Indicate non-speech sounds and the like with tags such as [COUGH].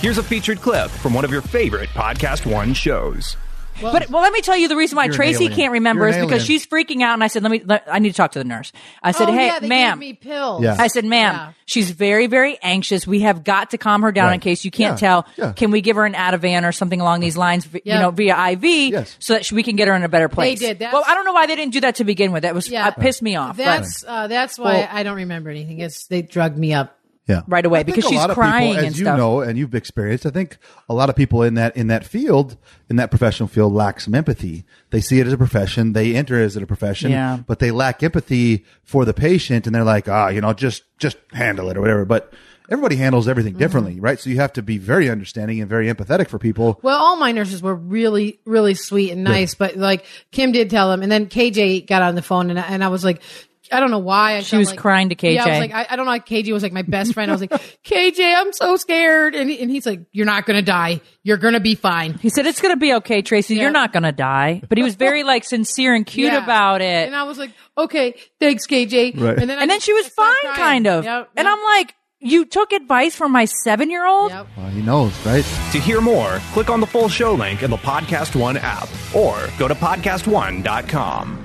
Here's a featured clip from one of your favorite Podcast One shows. but well, let me tell you the reason why Tracy can't remember You're is because alien. she's freaking out, and I said, "Let me. Let, I need to talk to the nurse." I said, oh, "Hey, yeah, they ma'am." gave me pills. Yeah. I said, ma'am, Yeah. she's very, very anxious. We have got to calm her down in case you can't Yeah. tell. Yeah. Can we give her an Ativan or something along these lines, v- you know, via IV Yes. so that she, we can get her in a better place? They did. That's- well, I don't know why they didn't do that to begin with. That was, Yeah. uh, pissed me off. That's uh, that's why Well- I don't remember anything. It's they drugged me up. Yeah. Right away, I because a she's lot of crying people, and as you stuff. know, and you've experienced. I think a lot of people in that in that field, in that professional field, lack some empathy. They see it as a profession. They enter it as a profession, Yeah. but they lack empathy for the patient, and they're like, ah, you know, just just handle it or whatever. But everybody handles everything Mm-hmm. differently, right? So you have to be very understanding and very empathetic for people. Well, all my nurses were really, really sweet and nice, but like Kim did tell them, and then KJ got on the phone, and I, and I was like. I don't know why. I She felt was like- crying to Yeah, I KJ. was like, I, I don't know. KJ was like my best friend. I was like, [LAUGHS] KJ, I'm so scared, and, he- and he's like, You're not gonna die. You're gonna be fine. he said, it's going to be okay, Tracy. Yeah. You're not going to die. But he was very like sincere and cute Yeah. about it. And I was like, Okay, thanks, KJ. Right. And then, I and then just- she was I fine, crying. kind of. Yep, And yep, I'm like, you took advice from my seven year old? yep. Well, he knows, right? To hear more, click on the full show link in the Podcast One app or go to podcastone.com.